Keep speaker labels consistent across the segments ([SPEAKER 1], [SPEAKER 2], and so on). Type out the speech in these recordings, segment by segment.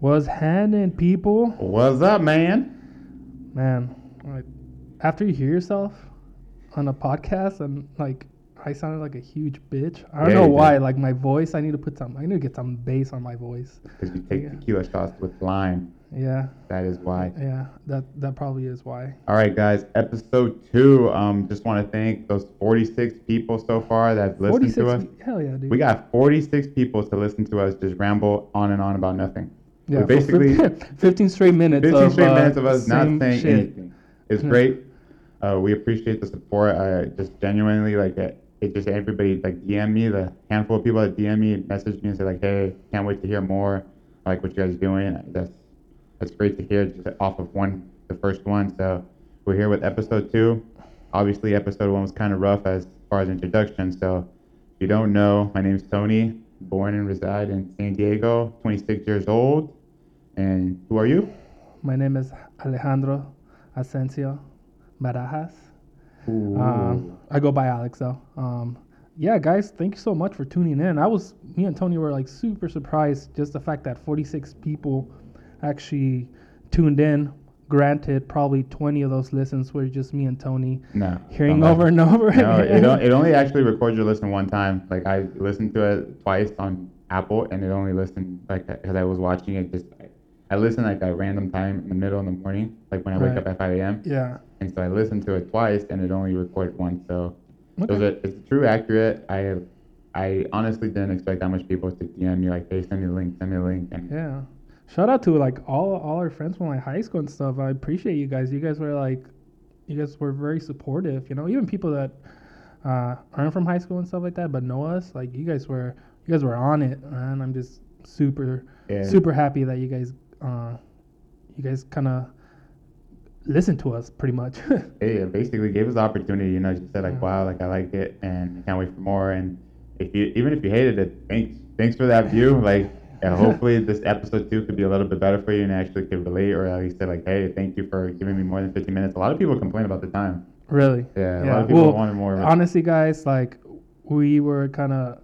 [SPEAKER 1] Was happening, people?
[SPEAKER 2] What's up, man?
[SPEAKER 1] Man, like after you hear yourself on a podcast and like I sounded like a huge bitch. I don't
[SPEAKER 2] Yeah,
[SPEAKER 1] know why.
[SPEAKER 2] did.
[SPEAKER 1] Like my voice, I need to put some. I need to get some bass on my voice.
[SPEAKER 2] Because you take
[SPEAKER 1] Yeah.
[SPEAKER 2] tequila shots with lime.
[SPEAKER 1] Yeah,
[SPEAKER 2] That is why.
[SPEAKER 1] yeah. That that probably is why.
[SPEAKER 2] All right, guys. Episode two. Um, just want to thank those 46 people so far that have listened to us.
[SPEAKER 1] Hell yeah, dude.
[SPEAKER 2] We got 46 people to listen to us just ramble on and on about nothing.
[SPEAKER 1] Yeah,
[SPEAKER 2] we basically-
[SPEAKER 1] 15, 15 straight minutes.
[SPEAKER 2] 15
[SPEAKER 1] of,
[SPEAKER 2] straight
[SPEAKER 1] uh,
[SPEAKER 2] minutes of us not saying
[SPEAKER 1] shit.
[SPEAKER 2] anything. It's
[SPEAKER 1] Yeah.
[SPEAKER 2] great. Uh, we appreciate the support. I just genuinely like it. It just everybody like DM me. The handful of people that DM me, message me and say like, "Hey, can't wait to hear more. I like what you guys are doing." That's that's great to hear. Just off of one, the first one. So we're here with episode two. Obviously, episode one was kind of rough as far as introduction. So if you don't know, my name's Tony. Born and reside in San Diego. 26 years old. And who are you?
[SPEAKER 1] My name is Alejandro Asensio Barajas. Um, I go by Alex though. Um, yeah, guys, thank you so much for tuning in. I was, me and Tony were like super surprised just the fact that 46 people actually tuned in. Granted, probably 20 of those listens were just me and Tony
[SPEAKER 2] No.
[SPEAKER 1] hearing over and over.
[SPEAKER 2] No, it, it only actually records your listen one time. Like I listened to it twice on Apple, and it only listened like because I was watching it. Just I listened like a random time in the middle of the morning, like when I wake up at 5 a.m.
[SPEAKER 1] yeah.
[SPEAKER 2] And so I listened to it twice, and it only recorded once. So it was
[SPEAKER 1] Okay.
[SPEAKER 2] a, it's true accurate. I I honestly didn't expect that much people to DM me like, hey, send me the link, send me the link, and
[SPEAKER 1] Yeah. Shout out to like all all our friends from like high school and stuff. I appreciate you guys. You guys were like, you guys were very supportive. You know, even people that uh, aren't from high school and stuff like that, but know us. Like you guys were, you guys were on it, and I'm just super
[SPEAKER 2] yeah,
[SPEAKER 1] super happy that you guys, uh, you guys kind of listen to us pretty much.
[SPEAKER 2] Hey, basically gave us the opportunity. You know, just said like,
[SPEAKER 1] Yeah.
[SPEAKER 2] "Wow, like I like it, and I can't wait for more." And if you, even if you hated it, thanks, thanks for that view. Like, yeah, hopefully this episode two could be a little bit better for you and actually could relate, or at least say like, "Hey, thank you for giving me more than 15 minutes." A lot of people complain about the time.
[SPEAKER 1] really.
[SPEAKER 2] Yeah, a lot of people
[SPEAKER 1] well,
[SPEAKER 2] wanted more.
[SPEAKER 1] Honestly, guys, like we were kind of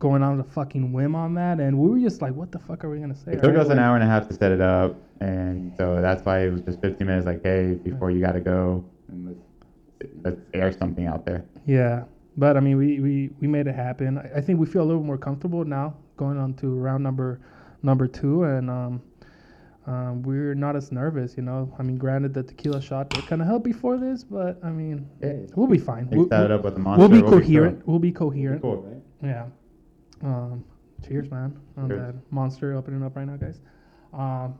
[SPEAKER 1] going on a fucking whim on that, and we were just like, "What the fuck are we gonna say?"
[SPEAKER 2] It took
[SPEAKER 1] right?
[SPEAKER 2] us an hour and a half to set it up, and so that's why it was just 15 minutes. Like, hey, before you gotta go, and let's, let's air something out there.
[SPEAKER 1] Yeah, but I mean, we we we made it happen. I, I think we feel a little more comfortable now going on to round number number two, and um, um, we're not as nervous. You know, I mean, granted, the tequila shot did kind of help before this, but I mean,
[SPEAKER 2] Yeah,
[SPEAKER 1] we'll be fine. We'll, we'll,
[SPEAKER 2] up with the monster.
[SPEAKER 1] we'll be coherent. We'll be
[SPEAKER 2] We'll be
[SPEAKER 1] coherent.
[SPEAKER 2] cool, right?
[SPEAKER 1] Yeah. Um, cheers, man, on
[SPEAKER 2] Cheers.
[SPEAKER 1] that monster opening up right now, guys. Um,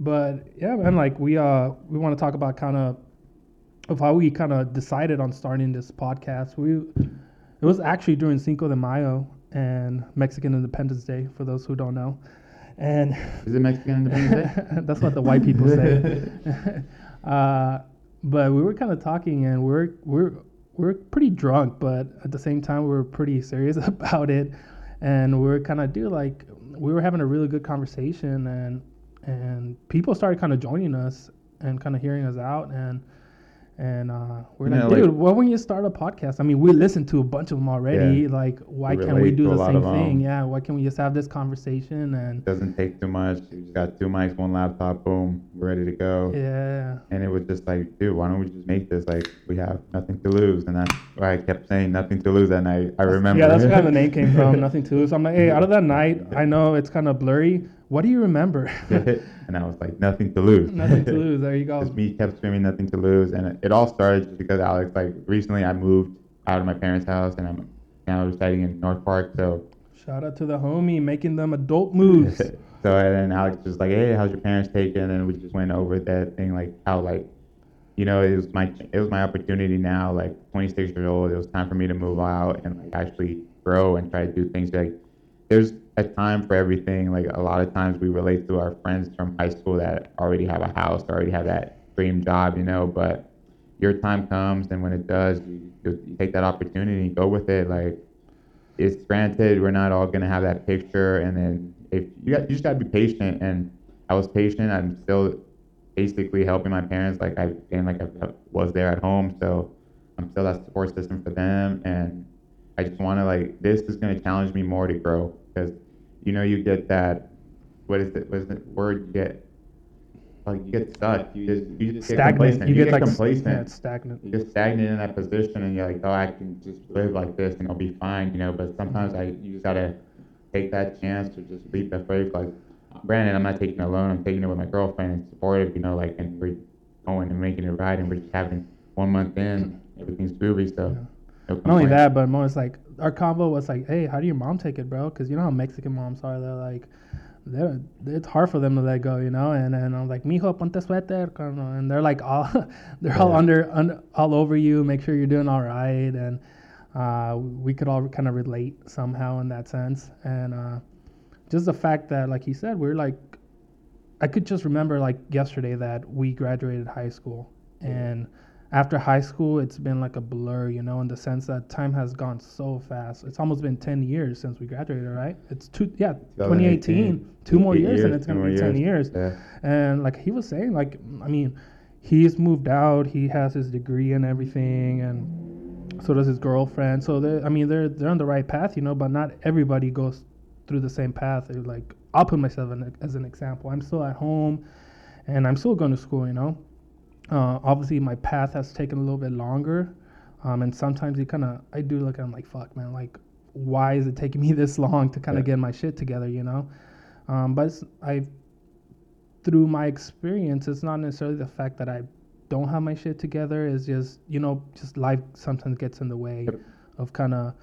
[SPEAKER 1] but yeah, man, like we uh we want to talk about kind of of how we kind of decided on starting this podcast. We it was actually during Cinco de Mayo and Mexican Independence Day for those who don't know, and
[SPEAKER 2] Is it Mexican Independence Day?
[SPEAKER 1] that's what the white people say. uh, but we were kind of talking, and we're we're we're pretty drunk, but at the same time, we were pretty serious about it, and we are kind of do like we were having a really good conversation, and and people started kind of joining us and kind of hearing us out, and and uh, we're
[SPEAKER 2] You
[SPEAKER 1] like,
[SPEAKER 2] know,
[SPEAKER 1] dude,
[SPEAKER 2] like-
[SPEAKER 1] why wouldn't you start a podcast? I mean, we listened to a bunch of them already.
[SPEAKER 2] Yeah.
[SPEAKER 1] Like, why can't we do the same thing? Yeah, why can't we just have this conversation and
[SPEAKER 2] Doesn't take too much. You just got two mics, one laptop, boom, we're ready to go.
[SPEAKER 1] yeah.
[SPEAKER 2] And it was just like, dude, why don't we just make this like we have nothing to lose? And that's why I kept saying nothing to lose that night. I remember.
[SPEAKER 1] Yeah, that's where the name came from. Nothing to lose. I'm like, hey, out of that night, I know it's kind of blurry. What do you remember?
[SPEAKER 2] and I was like, nothing to lose.
[SPEAKER 1] Nothing to lose. There you go.
[SPEAKER 2] Just me kept screaming, nothing to lose. And it, it all started just because Alex, like, recently I moved out of my parents' house and I'm now residing in North Park. So,
[SPEAKER 1] Shout out to the homie making them adult moves.
[SPEAKER 2] so and then Alex was like, hey, how's your parents taking? And we just went over that thing, like, how, like, you know, it was my it was my opportunity now, like 26 years old. It was time for me to move out and like actually grow and try to do things. Like, there's a time for everything. Like a lot of times we relate to our friends from high school that already have a house, already have that dream job, you know. But your time comes, and when it does, you, you take that opportunity, go with it. Like it's granted, we're not all gonna have that picture, and then if you got, you just gotta be patient. And I was patient. I'm still basically helping my parents. Like I and like I was there at home, so I'm still that support system for them. And I just want to like this is gonna challenge me more to grow because you know you get that what is it? What is the word you get? Like you get stuck. You just you just get
[SPEAKER 1] stagnant.
[SPEAKER 2] complacent.
[SPEAKER 1] You, get, like
[SPEAKER 2] complacent.
[SPEAKER 1] Yeah, stagnant.
[SPEAKER 2] you get stagnant in that position and you're like, oh, I can just live like this and I'll be fine, you know. But sometimes I you just gotta take that chance to just leap that faith. Like, granted, I'm not taking it alone. I'm taking it with my girlfriend and supportive, you know. Like, and we're going and making it right, and we're just having one month in, everything's groovy. So, no
[SPEAKER 1] Not only that, but more it's like our convo was like, "Hey, how do your mom take it, bro?" Because you know how Mexican moms are. They're like, they're it's hard for them to let go, you know. And and I'm like, "Mijo, ponte suéter," carnal," and they're like all, they're all under, under all over you, make sure you're doing all right, and uh, we could all kind of relate somehow in that sense. And uh, just the fact that, like he said, we're like, I could just remember like yesterday that we graduated high school, and after high school, it's been like a blur, you know, in the sense that time has gone so fast. It's almost been 10 years since we graduated, right? It's two, yeah, 2018, two more
[SPEAKER 2] Eight
[SPEAKER 1] years, and it's going to be 10 years.
[SPEAKER 2] Yeah.
[SPEAKER 1] And like he was saying, like, I mean, he's moved out, he has his degree and everything, and so does his girlfriend. So, they I mean, they're, they're on the right path, you know, but not everybody goes through the same path. They're like, I'll put myself in, as an example. I'm still at home and I'm still going to school, you know. Uh, obviously, my path has taken a little bit longer, um, and sometimes you kind of I do look at I'm like fuck man, like why is it taking me this long to kind of
[SPEAKER 2] Yeah.
[SPEAKER 1] get my shit together, you know? Um, but I, through my experience, it's not necessarily the fact that I don't have my shit together. It's just you know just life sometimes gets in the way
[SPEAKER 2] Yep.
[SPEAKER 1] of kind of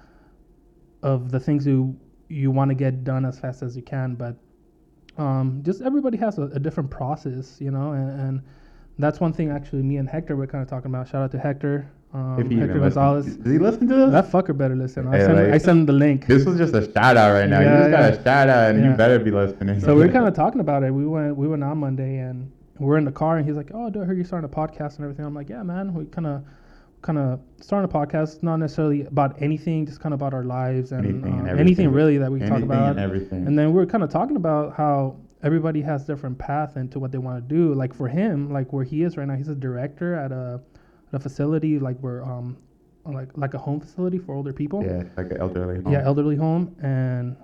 [SPEAKER 1] of the things you you want to get done as fast as you can, but um, just everybody has a, a different process, you know, and, and that's one thing actually me and Hector were kind of talking about. Shout out to Hector, um,
[SPEAKER 2] If he
[SPEAKER 1] Hector Gonzalez.
[SPEAKER 2] Does he listen to this?
[SPEAKER 1] That fucker better listen. I
[SPEAKER 2] Hey,
[SPEAKER 1] send,
[SPEAKER 2] like-
[SPEAKER 1] I send him the link.
[SPEAKER 2] This was just a shout out right now.
[SPEAKER 1] Yeah,
[SPEAKER 2] you just got
[SPEAKER 1] yeah.
[SPEAKER 2] a shout out, and
[SPEAKER 1] Yeah.
[SPEAKER 2] you better be listening.
[SPEAKER 1] So we were kind of talking about it. We went we went on Monday and we're in the car and he's like, "Oh, dude, I heard you starting a podcast and everything." I'm like, "Yeah, man. We kind of kind of starting a podcast, not necessarily about anything, just kind of about our lives and
[SPEAKER 2] Anything and
[SPEAKER 1] uh,
[SPEAKER 2] everything.
[SPEAKER 1] anything really that we talk about."
[SPEAKER 2] and everything.
[SPEAKER 1] And then we were kind of talking about how everybody has different path into what they want to do. Like for him, like where he is right now, he's a director at a at a facility like where um like like a home facility for older people.
[SPEAKER 2] yeah, like an elderly. Home.
[SPEAKER 1] Yeah, elderly home, and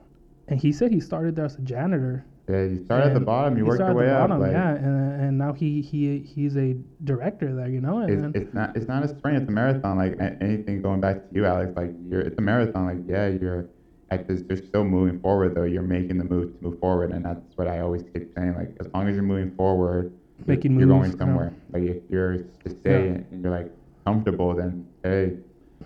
[SPEAKER 1] and he said he started there as a janitor.
[SPEAKER 2] Yeah, you start at the bottom, you work your way up. Like,
[SPEAKER 1] yeah, and and now he he he's a director there, you know, and,
[SPEAKER 2] it's, it's not it's not a sprint, it's a marathon. Like anything going back to you, Alex. Like you're it's a marathon. Like yeah, you're this. You're still moving forward though. You're making the move to move forward, and that's what I always keep saying. Like as long as you're moving forward, you're-
[SPEAKER 1] Making
[SPEAKER 2] you're
[SPEAKER 1] moves,
[SPEAKER 2] going somewhere. Like if you're to stay
[SPEAKER 1] Yeah.
[SPEAKER 2] and you're like comfortable, then hey.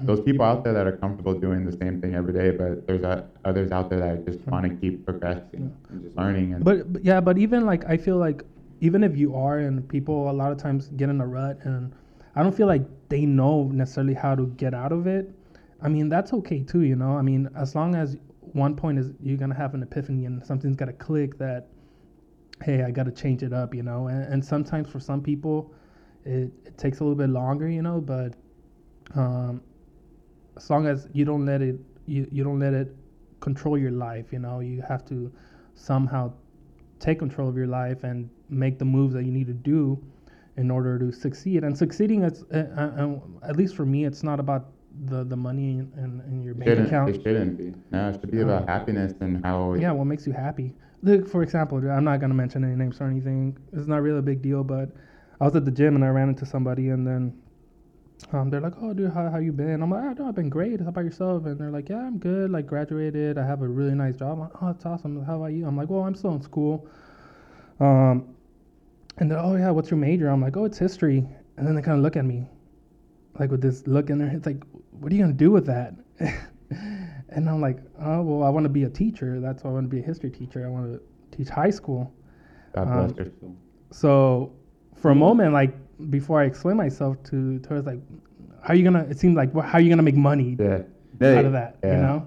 [SPEAKER 2] Those people out there that are comfortable doing the same thing every day, but there's uh, others out there that just want to keep progressing and just learning. And
[SPEAKER 1] but, but yeah, but even like I feel like even if you are and people a lot of times get in a rut and I don't feel like they know necessarily how to get out of it. I mean that's okay too, you know. I mean as long as one point is you're gonna have an epiphany and something's gotta click that hey I gotta change it up, you know. And, and sometimes for some people it, it takes a little bit longer, you know, but um, as long as you don't let it you, you don't let it control your life you know you have to somehow take control of your life and make the moves that you need to do in order to succeed and succeeding is uh, uh, uh, at least for me it's not about the the money in, in, in your bank
[SPEAKER 2] shouldn't,
[SPEAKER 1] account?
[SPEAKER 2] it shouldn't be. No, it should be about happiness and how
[SPEAKER 1] yeah what makes you happy? Look, for example i'm not going to mention any names or anything. It's not really a big deal but i was at the gym and i ran into somebody and then um, they're like oh dude how, how you been? I'm like oh, i've been great. How about yourself? And they're like yeah i'm good. Like graduated. I have a really nice job. I'm like, oh that's awesome. How about you? I'm like well i'm still in school. Um, and they're oh yeah what's your major? I'm like oh it's history. And then they kind of look at me like with this look in their it's like what are you gonna do with that and i'm like oh well i want to be a teacher that's why i want to be a history teacher i want to teach high school
[SPEAKER 2] God bless
[SPEAKER 1] um,
[SPEAKER 2] their soul.
[SPEAKER 1] so for a moment like before i explain myself to to her it's like how are you gonna it seemed like well, how are you gonna make money
[SPEAKER 2] Yeah.
[SPEAKER 1] out of that,
[SPEAKER 2] yeah.
[SPEAKER 1] you know?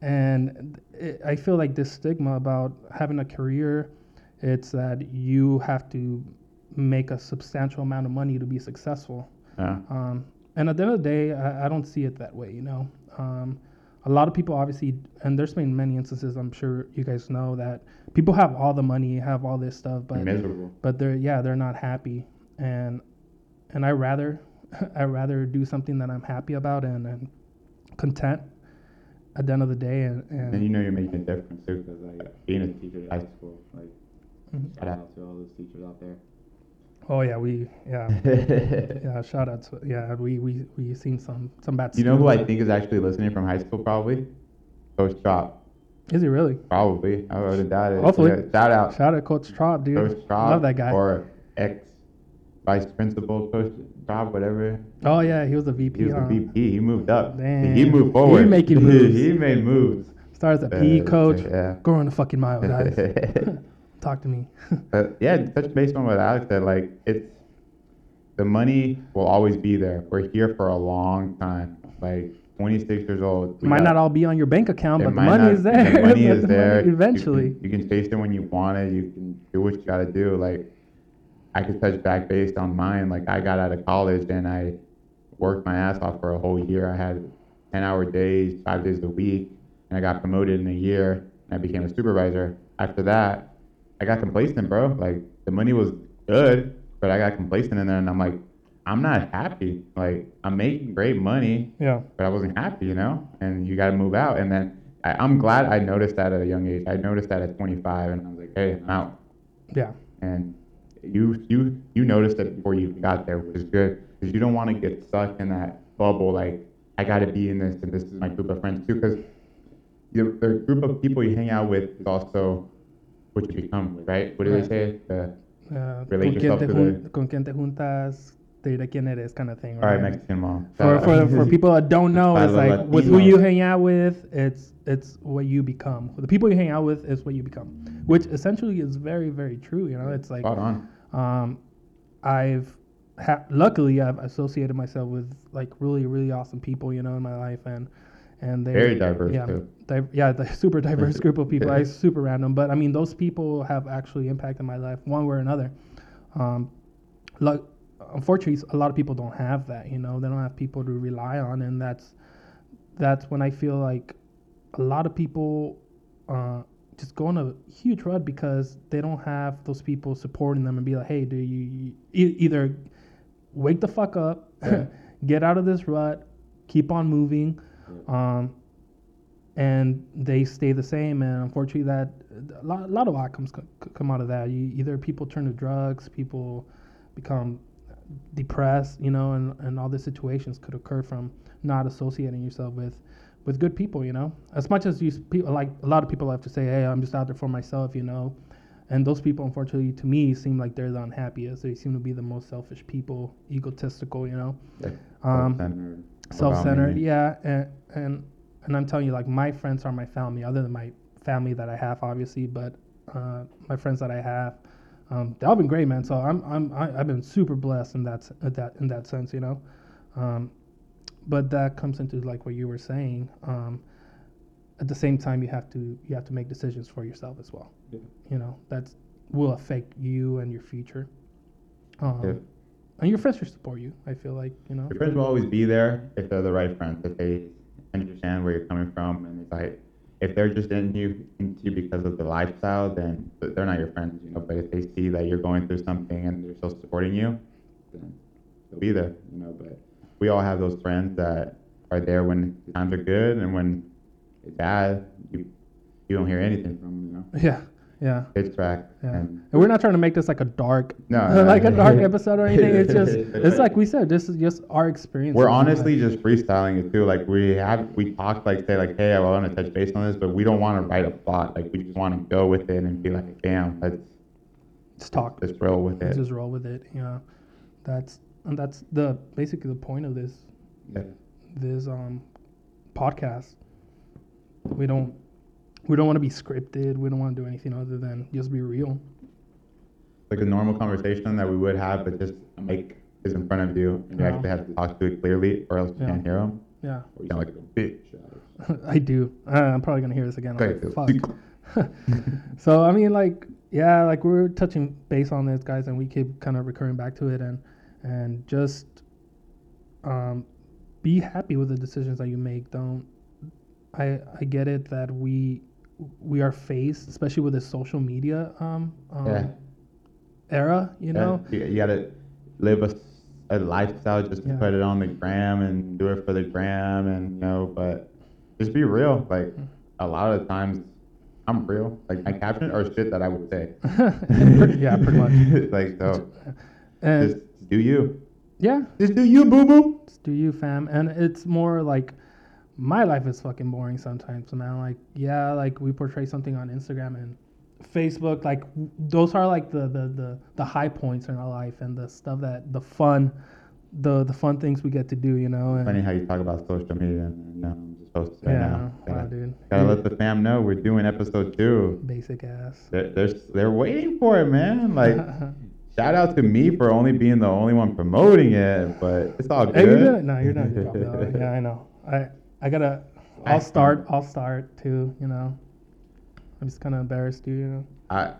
[SPEAKER 1] And it, I feel like this stigma about having a career, it's that you have to make a substantial amount of money to be successful.
[SPEAKER 2] Yeah.
[SPEAKER 1] Um, and at the end of the day, I, I don't see it that way, you know? Um, a lot of people obviously, and there's been many instances, I'm sure you guys know, that people have all the money, have all this stuff, but
[SPEAKER 2] miserable.
[SPEAKER 1] but they're yeah they're not happy and and i rather i rather do something that i'm happy about and, and content at the end of the day and, and
[SPEAKER 2] And you know you're making a difference too, because like being a teacher at high school, I'll see all those teachers out there.
[SPEAKER 1] Oh yeah, we yeah yeah shout out to yeah we we we seen some some bad.
[SPEAKER 2] you know who I think is actually listening from high school? Probably Coach Trop.
[SPEAKER 1] Is he really?
[SPEAKER 2] Probably. I would have doubted.
[SPEAKER 1] Hopefully.
[SPEAKER 2] Yeah, shout out
[SPEAKER 1] Shout out Coach Trop, dude.
[SPEAKER 2] Coach Trop.
[SPEAKER 1] Love that guy.
[SPEAKER 2] Or ex vice principal Coach Trop, whatever.
[SPEAKER 1] oh yeah, he was a VP.
[SPEAKER 2] He was
[SPEAKER 1] huh?
[SPEAKER 2] the VP. He moved up.
[SPEAKER 1] Damn.
[SPEAKER 2] He moved forward.
[SPEAKER 1] He making moves.
[SPEAKER 2] he made moves.
[SPEAKER 1] Started as a PE coach.
[SPEAKER 2] Yeah.
[SPEAKER 1] Go on the fucking mile, guys. Talk to me.
[SPEAKER 2] But uh, yeah, touch base on what Alex said. Like it's the money will always be there. We're here for a long time. Like 26 years old.
[SPEAKER 1] might
[SPEAKER 2] got-
[SPEAKER 1] not all be on your bank account, but the money
[SPEAKER 2] not-
[SPEAKER 1] is there.
[SPEAKER 2] The money is
[SPEAKER 1] the
[SPEAKER 2] there.
[SPEAKER 1] money
[SPEAKER 2] You
[SPEAKER 1] eventually.
[SPEAKER 2] can, you can chase it when you want it. You can do what you got to do. Like I could touch back based on mine. Like I got out of college and I worked my ass off for a whole year. I had 10 hour days, five days a week, and I got promoted in a year and I became a supervisor. After that, I got complacent, bro. Like the money was good, but I got complacent in there and I'm like, I'm not happy. Like I'm making great money,
[SPEAKER 1] yeah.
[SPEAKER 2] but I wasn't happy, you know. And you got to move out. And then I, I'm glad I noticed that at a young age. I noticed that at 25, and I was like, hey, I'm out.
[SPEAKER 1] Yeah.
[SPEAKER 2] And you you you noticed it before you got there, which is good because you don't want to get stuck in that bubble. Like I got to be in this, and this is my group of friends too. Because the, the group of people you hang out with is also what you become, right? What do
[SPEAKER 1] Right.
[SPEAKER 2] they say? The
[SPEAKER 1] Uh,
[SPEAKER 2] Relate
[SPEAKER 1] con,
[SPEAKER 2] yourself to the-
[SPEAKER 1] con quien te juntas, te diré quién eres, kind of thing. right?
[SPEAKER 2] all right,
[SPEAKER 1] right?
[SPEAKER 2] Mexican mom.
[SPEAKER 1] For, for, for people that don't know, it's
[SPEAKER 2] los
[SPEAKER 1] like with who you hang out with, it's it's what you become. The people you hang out with is what you become, which essentially is very very true. You know, it's like
[SPEAKER 2] Spot on.
[SPEAKER 1] um, I've ha- luckily I've associated myself with like really really awesome people. You know, in my life and and they
[SPEAKER 2] Very diverse
[SPEAKER 1] yeah, di- yeah, the super diverse group of people. I super random, but I mean those people have actually impacted my life one way or another. Um, like, unfortunately, a lot of people don't have that. You know, they don't have people to rely on, and that's that's when I feel like a lot of people uh, just go on a huge rut because they don't have those people supporting them and be like, hey, do you, you either wake the fuck up,
[SPEAKER 2] Yeah.
[SPEAKER 1] get out of this rut, keep on moving, um, and they stay the same. And unfortunately, that a lot, a lot of outcomes co- co- come out of that. You, either people turn to drugs, people become depressed, you know, and, and all these situations could occur from not associating yourself with with good people, you know. As much as you people like a lot of people have to say, "Hey, I'm just out there for myself," you know. And those people, unfortunately, to me, seem like they're the unhappiest. They seem to be the most selfish people, egotistical, you know
[SPEAKER 2] Like,
[SPEAKER 1] Um,
[SPEAKER 2] self-centered, about
[SPEAKER 1] self-centered
[SPEAKER 2] me.
[SPEAKER 1] yeah and, and and i'm telling you like my friends are my family other than my family that i have obviously but uh, my friends that i have um, they've all been great man so i'm i'm I, i've been super blessed in that in that in that sense you know um, but that comes into like what you were saying um, at the same time you have to you have to make decisions for yourself as well
[SPEAKER 2] Yeah.
[SPEAKER 1] you know that will affect you and your future um,
[SPEAKER 2] Yeah.
[SPEAKER 1] And your friends should support you i feel like you know
[SPEAKER 2] Your friends will always be there if they're the right friends, if they understand where you're coming from, and it's like if they're just in you into you because of the lifestyle, then they're not your friends, you know. But if they see that you're going through something and they're still supporting you, then they'll be there, you know. But we all have those friends that are there when times are good and when it's bad, you you don't hear anything from them, you know.
[SPEAKER 1] yeah yeah
[SPEAKER 2] Pitch
[SPEAKER 1] Yeah.
[SPEAKER 2] and
[SPEAKER 1] And we're not trying to make this like a dark,
[SPEAKER 2] No,
[SPEAKER 1] like a dark episode or anything. It's just, it's like we said, this is just our experience.
[SPEAKER 2] We're honestly just freestyling it too. Like we have, we talk like say like, hey, I want to touch base on this, but we don't want to write a plot. Like we just want to go with it and be like, damn, let's
[SPEAKER 1] just talk,
[SPEAKER 2] just roll with it.
[SPEAKER 1] just roll with it. Yeah, that's and that's the basically the point of this
[SPEAKER 2] Yeah.
[SPEAKER 1] this um podcast. We don't we don't want to be scripted. We don't want to do anything other than just be real.
[SPEAKER 2] Like a normal conversation that we would have, but just a mic is in front of you, and you
[SPEAKER 1] Yeah.
[SPEAKER 2] actually have to talk to it clearly, or else you
[SPEAKER 1] Yeah.
[SPEAKER 2] can't hear them.
[SPEAKER 1] Yeah,
[SPEAKER 2] Or you sound like a bitch.
[SPEAKER 1] I do. Uh, I'm probably gonna hear this again. Like,
[SPEAKER 2] so
[SPEAKER 1] I mean, like, yeah, like we're touching base on this, guys, and we keep kind of recurring back to it, and and just um, be happy with the decisions that you make. Don't. I I get it that we we are faced, especially with this social media um, um
[SPEAKER 2] Yeah.
[SPEAKER 1] era. You know.
[SPEAKER 2] you, you gotta live a lifestyle just to
[SPEAKER 1] Yeah.
[SPEAKER 2] put it on the gram and do it for the gram, and you know, but just be real. Like a lot of times, I'm real. Like my caption are shit that I would say.
[SPEAKER 1] yeah, pretty much.
[SPEAKER 2] like so,
[SPEAKER 1] And
[SPEAKER 2] just do you.
[SPEAKER 1] yeah,
[SPEAKER 2] Just do you, boo boo.
[SPEAKER 1] just do you, fam. And it's more like my life is fucking boring sometimes, man. Like, yeah, like we portray something on Instagram and Facebook. Like, those are like the the the, the high points in our life and the stuff that the fun, the the fun things we get to do. You know. And
[SPEAKER 2] Funny how you talk about social media. And, you know, I'm supposed to say
[SPEAKER 1] yeah,
[SPEAKER 2] now.
[SPEAKER 1] wow,
[SPEAKER 2] Gotta,
[SPEAKER 1] dude.
[SPEAKER 2] gotta let the fam know we're doing episode two.
[SPEAKER 1] Basic ass.
[SPEAKER 2] They're, they're they're waiting for it, man. Like. Shout out to me for only being the only one promoting it, but it's all good.
[SPEAKER 1] Hey, you're doing no, you're a good job. Yeah, I know. I I gotta. I'll
[SPEAKER 2] I-
[SPEAKER 1] start. I'll start too. You know. I'm just kind of embarrassed, dude. You know.
[SPEAKER 2] I,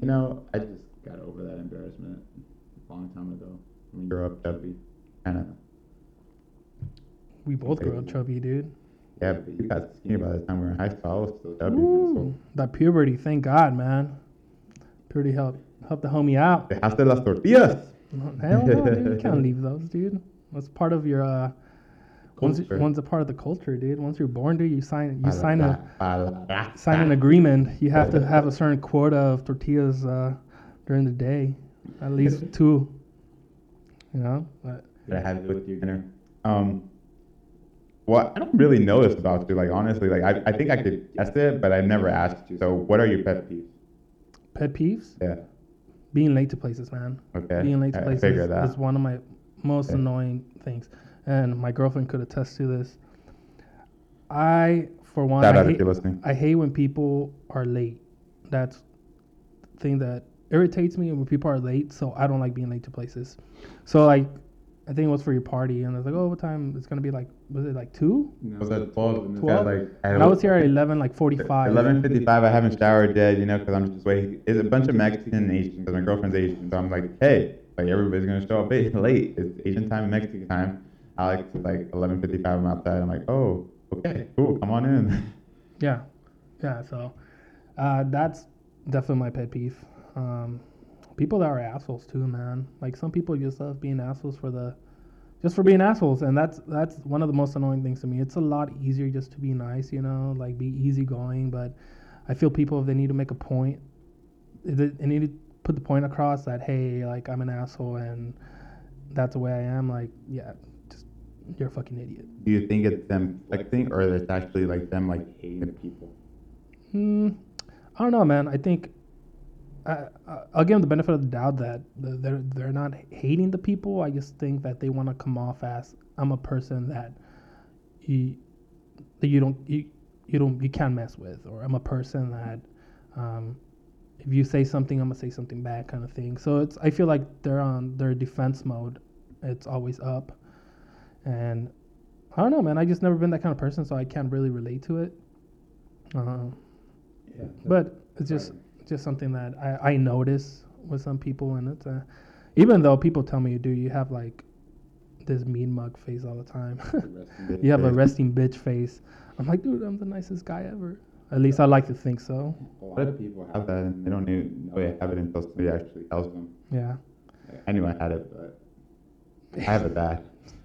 [SPEAKER 2] you know, I just got over that embarrassment a long time ago. When you grow up chubby, kind of.
[SPEAKER 1] We both grew up chubby, dude.
[SPEAKER 2] Yeah, but you got skinny by the time we were in high school. I was still chubby.
[SPEAKER 1] Ooh, that puberty, thank God, man. Puberty helped helped the homie out.
[SPEAKER 2] So. Dejaste las tortillas.
[SPEAKER 1] Hell no, dude. You can't leave those, dude. That's part of your uh. Once, once a part of the culture, dude. Once you're born, dude, you sign you sign a sign an agreement. You have to have a certain quota of tortillas uh, during the day, at least two. You know, but
[SPEAKER 2] I had with you dinner. Um, well, I don't really know this about you. Like honestly, like I, I think I could guess it, but I've never asked you. So, what are your pet peeves?
[SPEAKER 1] pet peeves:
[SPEAKER 2] Yeah.
[SPEAKER 1] being late to places, man.
[SPEAKER 2] Okay.
[SPEAKER 1] Being late to
[SPEAKER 2] I- I
[SPEAKER 1] places is one of my most
[SPEAKER 2] Yeah.
[SPEAKER 1] annoying things, and my girlfriend could attest to this. I, for one, I hate. I hate when people are late. That's the thing that irritates me when people are late. So I don't like being late to places. So like, I think it was for your party, and I was like, oh, what time? It's gonna be like, was it like two?
[SPEAKER 2] I was at 12. And this guy,
[SPEAKER 1] 12?
[SPEAKER 2] like,
[SPEAKER 1] And I was here at eleven, like forty-five.
[SPEAKER 2] 11:55. I haven't showered yet, you know, because I'm just waiting. It's a bunch of Mexican Asians because my girlfriend's Asian, so I'm like, hey, like everybody's gonna show up late. late. It's Asian time and Mexican time. Alex is like 11:55. I'm outside. I'm like, oh, okay, cool, come on in.
[SPEAKER 1] Yeah, yeah. So uh, that's definitely my pet peeve. Um, people that are assholes too, man. Like some people just love being assholes for the, just for being assholes, and that's that's one of the most annoying things to me. It's a lot easier just to be nice, you know, like be easygoing. But I feel people if they need to make a point, they, they need to put the point across that hey, like I'm an asshole and that's the way I am. Like yeah, you're a fucking idiot.
[SPEAKER 2] Do you think it's them flexing, or it's actually like them like hating the people?
[SPEAKER 1] Hmm, I don't know, man. I think I, I- I'll give them the benefit of the doubt that they're they're not hating the people. I just think that they want to come off as I'm a person that you that you don't you, you don't you can't mess with, or I'm a person that um, if you say something, I'm gonna say something bad, kind of thing. So it's I feel like they're on their defense mode. It's always up, and I don't know, man. I just never been that kind of person, so I can't really relate to it. Uh,
[SPEAKER 2] Yeah.
[SPEAKER 1] but it's just just something that I, I notice with some people, and it's uh, even though people tell me, "Dude, you have like this mean mug face all the time. you have a resting bitch face." I'm like, dude, I'm the nicest guy ever. At least I like to think so.
[SPEAKER 2] A lot of people have that, and they don't even know they have it until somebody actually tells them.
[SPEAKER 1] Yeah.
[SPEAKER 2] I knew I had it, but I have it bad.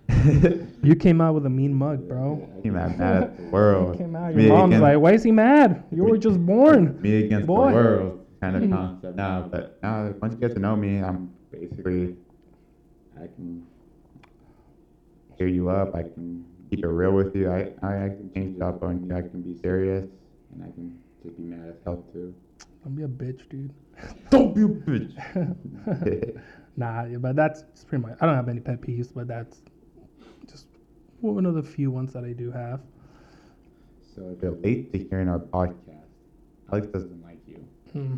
[SPEAKER 1] You came out with a mean mug, bro.
[SPEAKER 2] I'm mad at the world.
[SPEAKER 1] You came out.
[SPEAKER 2] Me
[SPEAKER 1] Your mom's
[SPEAKER 2] against-
[SPEAKER 1] like, "Why is he mad? You were just born."
[SPEAKER 2] Me against
[SPEAKER 1] Boy.
[SPEAKER 2] the world kind of concept now, but now once you get to know me, I'm basically I can hear you up. I can keep it real with you. I, I, I can change it up on you. I can be serious, and I can just be mad as hell too.
[SPEAKER 1] Don't be a bitch, dude.
[SPEAKER 2] Don't be a bitch.
[SPEAKER 1] nah, yeah, but that's pretty much. I don't have any pet peeves, but that's one of the few ones that I do have.
[SPEAKER 2] so if you're late to hearing our podcast, Alex doesn't like you.
[SPEAKER 1] Hmm.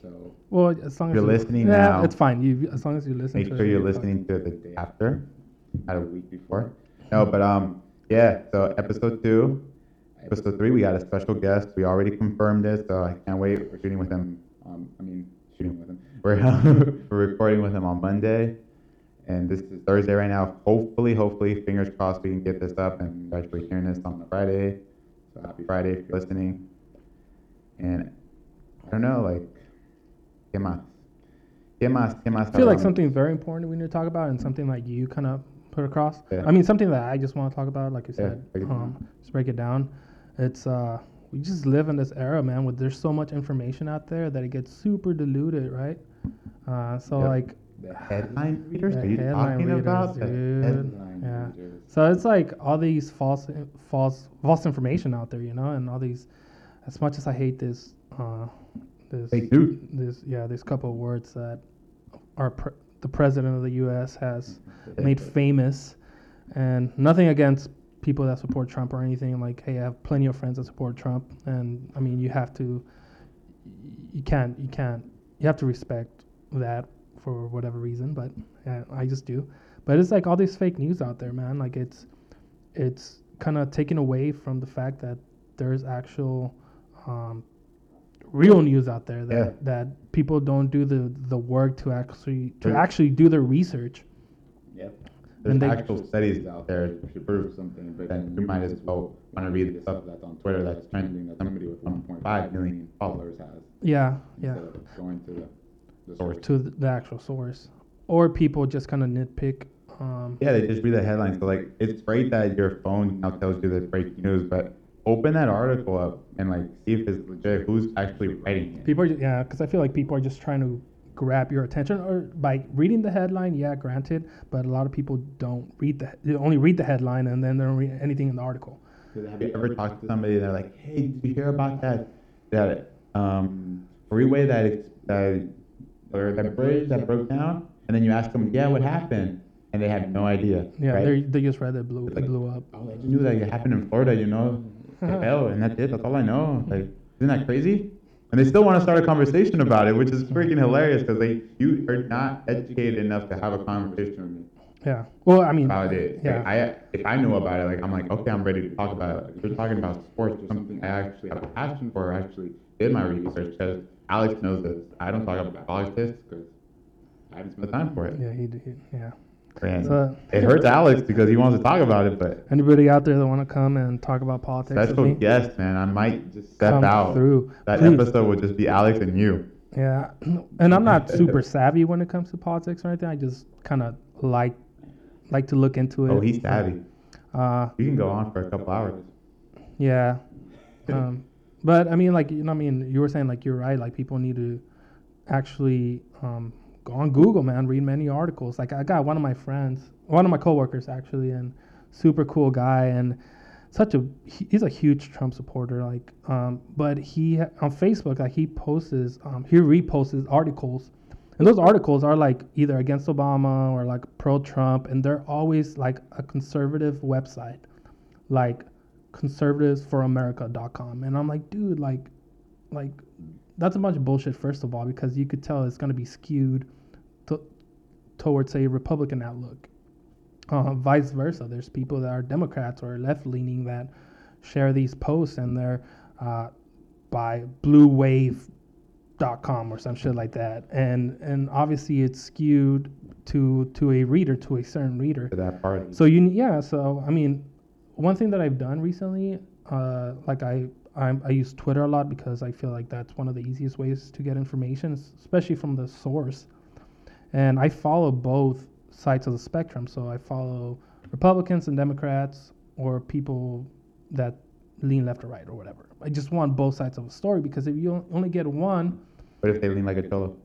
[SPEAKER 2] So
[SPEAKER 1] Well, as long as
[SPEAKER 2] You're
[SPEAKER 1] you-
[SPEAKER 2] listening
[SPEAKER 1] yeah,
[SPEAKER 2] now.
[SPEAKER 1] it's fine. You as long as you listen.
[SPEAKER 2] make
[SPEAKER 1] to
[SPEAKER 2] sure you're listening to it the day after, not a week before. No, but um, yeah. So episode two, episode three, we got a special guest. We already confirmed it, so I can't wait. We're shooting with him. Um, I mean, shooting with him. We're we're recording with him on Monday, and this is Thursday right now. Hopefully, hopefully, fingers crossed, we can get this up and you're actually hearing this on Friday. So happy Friday if you're listening. And I don't know, like, ¿qué más? ¿Qué más? ¿Qué más?
[SPEAKER 1] I feel like something very important we need to talk about, and something like you kind of put across.
[SPEAKER 2] Yeah.
[SPEAKER 1] I mean, something that I just want to talk about, like you
[SPEAKER 2] Yeah,
[SPEAKER 1] said.
[SPEAKER 2] break it
[SPEAKER 1] um, just break it down. It's uh, we just live in this era, man, where there's so much information out there that it gets super diluted, right? Uh, so
[SPEAKER 2] Yep.
[SPEAKER 1] like,
[SPEAKER 2] The headline readers?
[SPEAKER 1] The
[SPEAKER 2] Are you
[SPEAKER 1] headline
[SPEAKER 2] talking
[SPEAKER 1] readers,
[SPEAKER 2] about the
[SPEAKER 1] dude.
[SPEAKER 2] headline
[SPEAKER 1] Yeah.
[SPEAKER 2] readers?
[SPEAKER 1] so it's like all these false, false, false information out there, you know, and all these. As much as I hate this, uh, this,
[SPEAKER 2] Fake news.
[SPEAKER 1] this, yeah, this couple of words that our pre- the president of the U.S. has made famous, and nothing against people that support Trump or anything. Like, hey, I have plenty of friends that support Trump, and I mean, you have to, you can't, you can't, you have to respect that for whatever reason. But yeah, I just do. But it's like all these fake news out there, man. Like it's, it's kind of taken away from the fact that there's actual. Um, real news out there that,
[SPEAKER 2] Yeah.
[SPEAKER 1] that people don't do the, the work to actually to
[SPEAKER 2] There's-
[SPEAKER 1] actually do their research.
[SPEAKER 3] Yep.
[SPEAKER 2] There's
[SPEAKER 1] And they-
[SPEAKER 2] actual studies out there to prove
[SPEAKER 3] something, but
[SPEAKER 2] then you might as well want to read the stuff that's on Twitter that's trending that somebody with 1.5 million followers has.
[SPEAKER 1] Yeah, yeah.
[SPEAKER 3] Instead of going to the, the
[SPEAKER 2] Source.
[SPEAKER 3] source.
[SPEAKER 1] To the, the actual source, or people just kind of nitpick. Um,
[SPEAKER 2] Yeah, they just read the headlines. So like, it's great that your phone now tells you the breaking news, but open that article up and like see if it's legit. Who's actually writing it?
[SPEAKER 1] People, are, ju- yeah, because I feel like people are just trying to grab your attention, or by reading the headline. Yeah, granted, but a lot of people don't read the they only read the headline and then they don't read anything in the article.
[SPEAKER 2] Have you ever talked to somebody and they're like, "Hey, did you hear about that that um, freeway that ex- that or that bridge that broke down?" And then you ask them, "Yeah, what happened?" And they have no idea.
[SPEAKER 1] Yeah,
[SPEAKER 2] right?
[SPEAKER 1] they they just read that it blew
[SPEAKER 2] It's
[SPEAKER 1] it
[SPEAKER 2] like-
[SPEAKER 1] blew up.
[SPEAKER 2] Oh, I just knew that it happened in Florida, you know. Like, hell, and that's it. That's all I know. Like, isn't that crazy? And they still want to start a conversation about it, which is freaking hilarious because they you are not educated enough to have a conversation with me
[SPEAKER 1] Yeah. Well, I mean,
[SPEAKER 2] about it.
[SPEAKER 1] yeah.
[SPEAKER 2] Like, I if I know about it, like I'm like, okay, I'm ready to talk about it. Like, if you're talking about sports or something I actually have a passion for, I actually did my research because Alex knows this. I don't talk about politics because I haven't spent the time for it.
[SPEAKER 1] yeah, he, he yeah.
[SPEAKER 2] And
[SPEAKER 1] So-
[SPEAKER 2] it hurts Alex because he wants to talk about it, but
[SPEAKER 1] Anybody out there that want to come and talk about politics with
[SPEAKER 2] special
[SPEAKER 1] me?
[SPEAKER 2] guest, man, I might just step
[SPEAKER 1] Come
[SPEAKER 2] out.
[SPEAKER 1] through.
[SPEAKER 2] That
[SPEAKER 1] Please.
[SPEAKER 2] episode would just be Alex and you.
[SPEAKER 1] Yeah, and I'm not super savvy when it comes to politics or anything. I just kind of like like to look into it.
[SPEAKER 2] Oh, he's savvy.
[SPEAKER 1] Uh,
[SPEAKER 2] You can go on for a couple hours.
[SPEAKER 1] yeah. Um, but I mean, like you know, I mean, you were saying like you're right. Like people need to actually um, go on Google, man. Read many articles. Like I got one of my friends, one of my coworkers actually, and super cool guy, and such a he's a huge Trump supporter. Like, um, but he on Facebook, like he posts, um, he reposts articles, and those articles are like either against Obama or like pro Trump, and they're always like a conservative website, like conservativesforamerica.com, and I'm like, dude, like, like that's a bunch of bullshit. First of all, because you could tell it's gonna be skewed to, towards a Republican outlook. Uh, vice versa, there's people that are Democrats or left leaning that share these posts and they're uh, by bluewave.com or some shit like that. And and obviously it's skewed to to a reader, to a certain reader.
[SPEAKER 2] To that party.
[SPEAKER 1] So you yeah, so I mean, one thing that I've done recently, uh, like I I'm, I use Twitter a lot because I feel like that's one of the easiest ways to get information, especially from the source. And I follow both sides of the spectrum. So I follow Republicans and Democrats or people that lean left or right or whatever. I just want both sides of a story because if you only get one,
[SPEAKER 2] What if they lean like a cholo?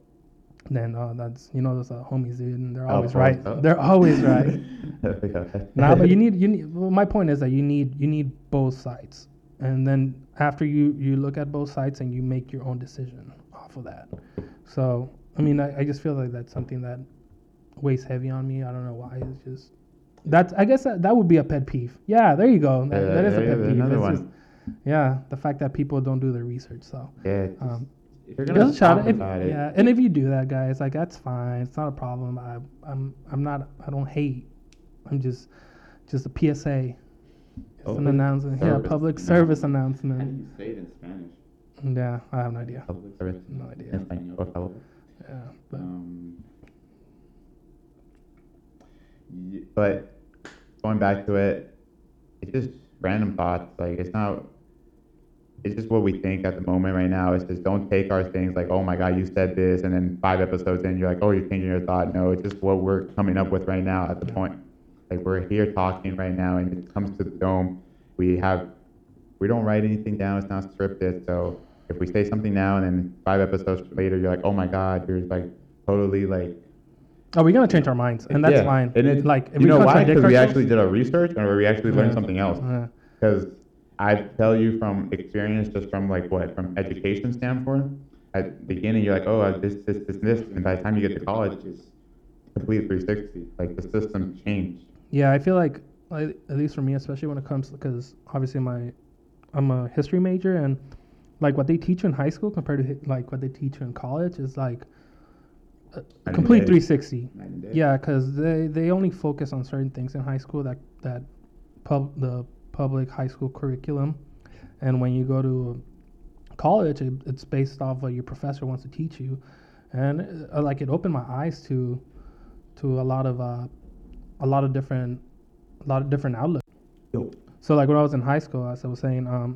[SPEAKER 1] Then uh, that's you know those uh, homies dude, and they're
[SPEAKER 2] Oh,
[SPEAKER 1] always
[SPEAKER 2] oh,
[SPEAKER 1] right.
[SPEAKER 2] oh.
[SPEAKER 1] They're always right.
[SPEAKER 2] Okay.
[SPEAKER 1] nah, but you need you need. Well, my point is that you need you need both sides, and then after you you look at both sides and you make your own decision off of that. So I mean, I, I just feel like that's something that weighs heavy on me. I don't know why. It's just that's I guess that, that would be a pet peeve. Yeah, there you go. That,
[SPEAKER 2] Yeah,
[SPEAKER 1] that is a pet peeve.
[SPEAKER 2] another
[SPEAKER 1] It's
[SPEAKER 2] one.
[SPEAKER 1] just- yeah, the fact that people don't do their research. So.
[SPEAKER 2] Yeah.
[SPEAKER 1] Um,
[SPEAKER 2] if you're gonna
[SPEAKER 1] shout
[SPEAKER 2] talk
[SPEAKER 1] it. If,
[SPEAKER 2] about it,
[SPEAKER 1] yeah, and if you do that, guys, like that's fine. It's not a problem. I, I'm, I'm not. I don't hate. I'm just, just a PSA. It's an
[SPEAKER 2] Public
[SPEAKER 1] announcement. Yeah,
[SPEAKER 2] service
[SPEAKER 1] public
[SPEAKER 2] announcement.
[SPEAKER 1] service
[SPEAKER 3] How do
[SPEAKER 1] announcement.
[SPEAKER 3] you say it in Spanish?
[SPEAKER 1] Yeah, I have no idea.
[SPEAKER 2] public service.
[SPEAKER 1] No idea.
[SPEAKER 2] En español, por favor.
[SPEAKER 1] Yeah, but
[SPEAKER 3] Um,
[SPEAKER 2] But going back to it, it's just random thoughts. Like it's not. It's just what we think at the moment right now. It's just don't take our things like, oh my God, you said this, and then five episodes in, you're like, oh, you're changing your thought. No, it's just what we're coming up with right now at the point. Like we're here talking right now, and it comes to the dome. We have we don't write anything down. It's not scripted. So if we say something now and then five episodes later, you're like, oh my god, you're like totally like.
[SPEAKER 1] Oh, we're gonna change our minds, and that's
[SPEAKER 2] Yeah.
[SPEAKER 1] fine.
[SPEAKER 2] And it's
[SPEAKER 1] like, if
[SPEAKER 2] you
[SPEAKER 1] we
[SPEAKER 2] know why? Because we actually did our research and we actually learned
[SPEAKER 1] Yeah.
[SPEAKER 2] something else.
[SPEAKER 1] Yeah.
[SPEAKER 2] I tell you from experience, just from like what, from education standpoint, at the beginning you're like, oh, uh, this, this, this, this, and by the time you get to college, it's complete 360. Like the system changed.
[SPEAKER 1] Yeah, I feel like, like, at least for me, especially when it comes because obviously my, I'm a history major and like what they teach you in high school compared to like what they teach you in college is like complete 360.
[SPEAKER 3] Night and day.
[SPEAKER 1] Yeah, because they they only focus on certain things in high school that that pub the public high school curriculum, and when you go to college, it, it's based off what your professor wants to teach you, and uh, like it opened my eyes to to a lot of uh, a lot of different a lot of different outlooks. So like when I was in high school, as I was saying, um,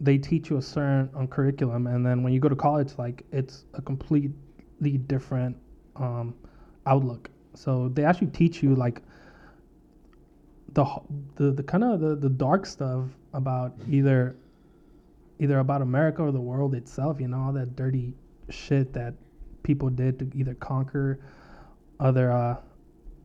[SPEAKER 1] they teach you a certain um, curriculum, and then when you go to college, like it's a completely different um, outlook. So they actually teach you like the the, the kind of the, the dark stuff about either either about America or the world itself. You know all that dirty shit that people did to either conquer other uh,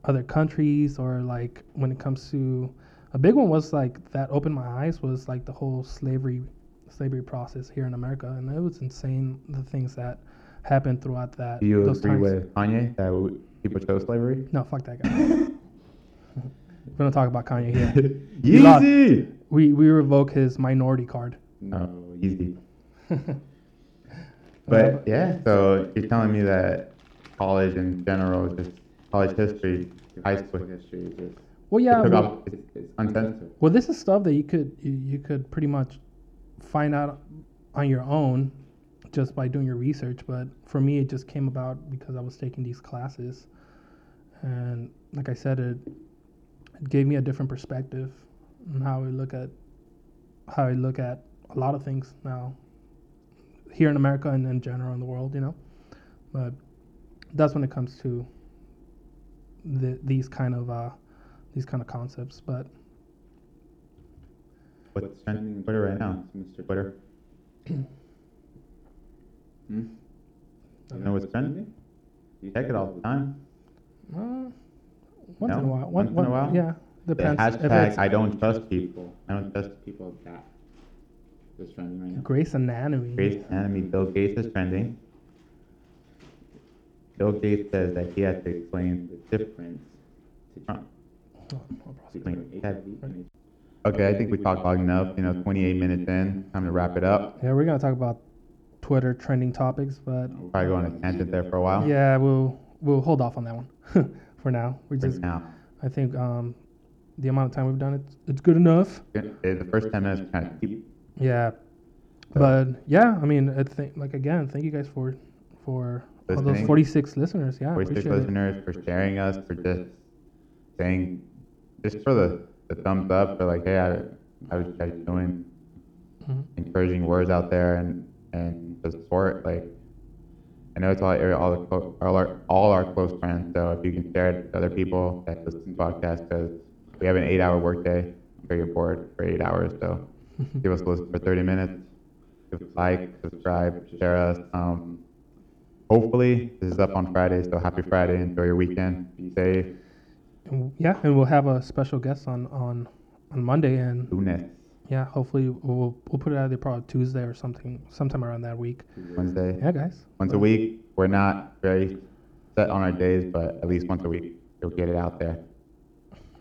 [SPEAKER 1] other countries or like when it comes to a big one was like that opened my eyes was like the whole slavery slavery process here in America and it was insane the things that happened throughout that
[SPEAKER 2] Do you
[SPEAKER 1] those
[SPEAKER 2] agree
[SPEAKER 1] times.
[SPEAKER 2] with Kanye that people chose slavery?
[SPEAKER 1] no fuck that guy we don't talk about Kanye here.
[SPEAKER 2] Yeezy!
[SPEAKER 1] we we revoke his minority card
[SPEAKER 2] Oh, easy. But yeah, so you're telling me that college in general, just college history, high school history, just
[SPEAKER 1] well yeah well,
[SPEAKER 2] off, it's, it's uncensored.
[SPEAKER 1] well this is stuff that you could you, you could pretty much find out on your own just by doing your research but for me it just came about because i was taking these classes and like i said it gave me a different perspective on how i look at how i look at a lot of things now here in america and in general in the world you know but that's when it comes to the, these kind of uh, these kind of concepts but
[SPEAKER 2] What's trending on Twitter right now, Mr. Twitter?
[SPEAKER 3] Hmm?
[SPEAKER 2] You know what's trending? You check it all the time.
[SPEAKER 1] Uh, once
[SPEAKER 2] No?
[SPEAKER 1] in a while.
[SPEAKER 2] Once in a while?
[SPEAKER 1] Yeah,
[SPEAKER 2] The
[SPEAKER 1] depends. If
[SPEAKER 2] hashtag
[SPEAKER 1] it's
[SPEAKER 2] I don't trust people. I don't trust people.
[SPEAKER 3] That is trending right now.
[SPEAKER 1] Grey's Anatomy.
[SPEAKER 2] Bill Gates is trending. Bill Gates says that he has to explain the difference to Trump.
[SPEAKER 1] Oh,
[SPEAKER 2] Between oh, HIV oh, and Okay, I think we talked long enough. You know, 28 minutes in. Time to wrap it up.
[SPEAKER 1] Yeah, we're gonna talk about Twitter trending topics, but
[SPEAKER 2] We'll probably go on a tangent there for a while.
[SPEAKER 1] yeah, we'll we'll hold off on that one for now. We
[SPEAKER 2] For
[SPEAKER 1] just
[SPEAKER 2] now.
[SPEAKER 1] I think um, the amount of time we've done it, it's good enough.
[SPEAKER 2] The first 10 minutes kind of keep.
[SPEAKER 1] Yeah,
[SPEAKER 2] So-
[SPEAKER 1] but yeah, I mean, I think like again, thank you guys for for all those 46 listeners. Yeah,
[SPEAKER 2] 46
[SPEAKER 1] appreciate it.
[SPEAKER 2] listeners for sharing us, for just saying, just for the, the thumbs up, for like, hey, I, I was guys doing,
[SPEAKER 1] Mhm.
[SPEAKER 2] encouraging words out there and, and the support. Like, I know it's all, all, the, clo- all, our, all our close friends, so if you can share it to other people that listen to the podcast, because we have an eight hour workday. I'm very bored for eight hours, so give us a listen for 30 minutes. Give us a like, subscribe, share us. Um, hopefully, this is up on Friday, so happy Friday. Enjoy your weekend. Be safe.
[SPEAKER 1] Yeah, and we'll have a special guest on on on Monday, and
[SPEAKER 2] Lunes,
[SPEAKER 1] yeah, hopefully we'll we'll put it out there probably Tuesday or something, sometime around that week.
[SPEAKER 2] Wednesday.
[SPEAKER 1] Yeah, guys.
[SPEAKER 2] Once a week. We're not very set on our days, but at least once a week, we'll get it out there.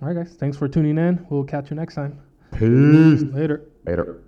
[SPEAKER 1] All right, guys. Thanks for tuning in. We'll catch you next time.
[SPEAKER 2] Peace.
[SPEAKER 1] Later.
[SPEAKER 2] Later.